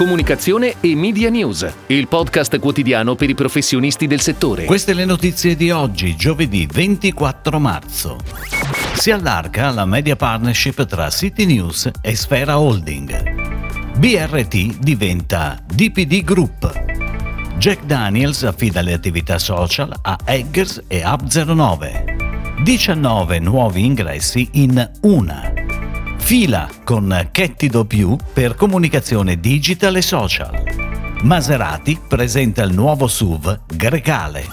Comunicazione e Media News, il podcast quotidiano per i professionisti del settore. Queste le notizie di oggi, giovedì 24 marzo. Si allarga la media partnership tra City News e Sfera Holding. BRT diventa DPD Group. Jack Daniels affida le attività social a Eggers e Up09. 19 nuovi ingressi in una. Fila con Kettido Più per comunicazione digital e social. Maserati presenta il nuovo SUV Grecale.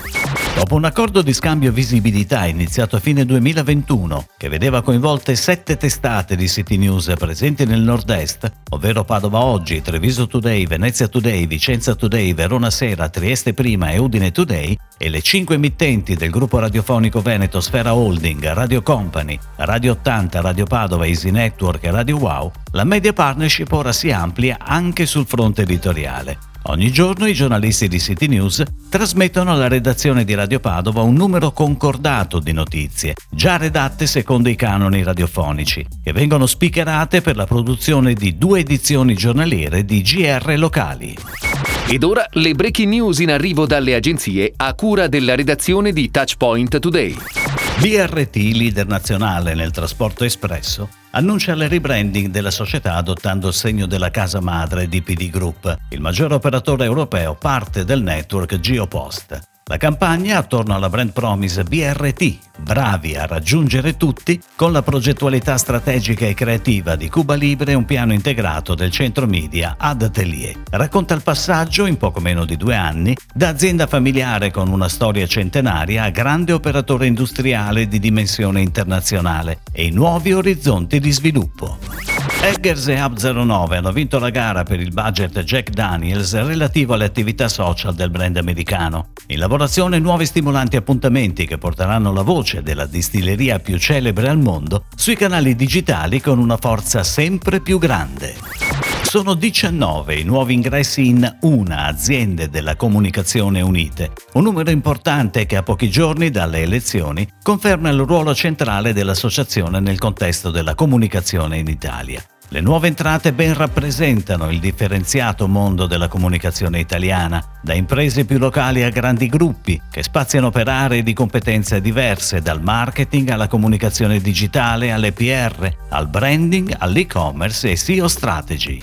Dopo un accordo di scambio visibilità iniziato a fine 2021, che vedeva coinvolte sette testate di City News presenti nel nord-est, ovvero Padova Oggi, Treviso Today, Venezia Today, Vicenza Today, Verona Sera, Trieste Prima e Udine Today, e le cinque emittenti del gruppo radiofonico Veneto Sfera Holding, Radio Company, Radio 80, Radio Padova, Easy Network e Radio Wow, la media partnership ora si amplia anche sul fronte editoriale. Ogni giorno i giornalisti di City News trasmettono alla redazione di Radio Padova un numero concordato di notizie, già redatte secondo i canoni radiofonici, che vengono spicherate per la produzione di due edizioni giornaliere di GR locali. Ed ora le breaking news in arrivo dalle agenzie a cura della redazione di Touchpoint Today. BRT, leader nazionale nel trasporto espresso, annuncia il rebranding della società adottando il segno della casa madre DPD Group, il maggiore operatore europeo parte del network Geopost. La campagna attorno alla brand promise BRT, bravi a raggiungere tutti, con la progettualità strategica e creativa di Cuba Libre e un piano integrato del centro media ad Atelier. Racconta il passaggio, in poco meno di due anni, da azienda familiare con una storia centenaria a grande operatore industriale di dimensione internazionale e i nuovi orizzonti di sviluppo. Eggers e Hub09 hanno vinto la gara per il budget Jack Daniels relativo alle attività social del brand americano. In lavorazione nuovi stimolanti appuntamenti che porteranno la voce della distilleria più celebre al mondo sui canali digitali con una forza sempre più grande. Sono 19 i nuovi ingressi in una aziende della comunicazione unite, un numero importante che a pochi giorni dalle elezioni conferma il ruolo centrale dell'associazione nel contesto della comunicazione in Italia. Le nuove entrate ben rappresentano il differenziato mondo della comunicazione italiana, da imprese più locali a grandi gruppi che spaziano per aree di competenze diverse, dal marketing alla comunicazione digitale, alle PR, al branding, all'e-commerce e SEO strategy.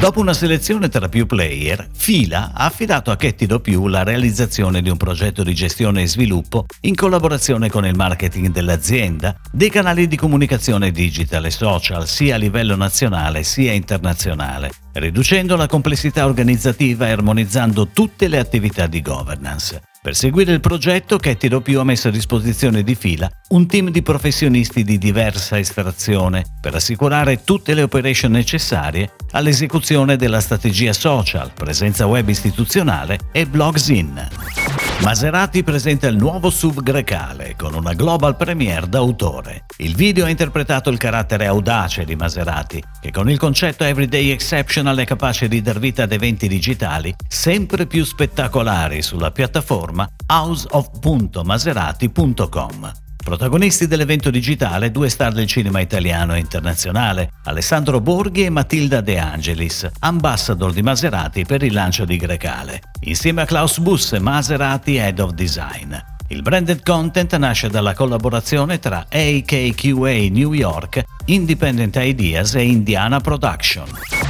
Dopo una selezione tra più player, Fila ha affidato a Kettido Più la realizzazione di un progetto di gestione e sviluppo in collaborazione con il marketing dell'azienda, dei canali di comunicazione digital e social sia a livello nazionale sia internazionale, riducendo la complessità organizzativa e armonizzando tutte le attività di governance. Per seguire il progetto, Ketty Doppio ha messo a disposizione di fila un team di professionisti di diversa estrazione per assicurare tutte le operation necessarie all'esecuzione della strategia social, presenza web istituzionale e blogs in. Maserati presenta il nuovo SUV grecale con una global premiere d'autore. Il video ha interpretato il carattere audace di Maserati, che con il concetto Everyday Exceptional è capace di dar vita ad eventi digitali sempre più spettacolari sulla piattaforma houseof.maserati.com. Protagonisti dell'evento digitale due star del cinema italiano e internazionale, Alessandro Borghi e Matilda De Angelis, ambassador di Maserati per il lancio di Grecale, insieme a Klaus Buss, Maserati Head of Design. Il branded content nasce dalla collaborazione tra AKQA New York, Independent Ideas e Indiana Production.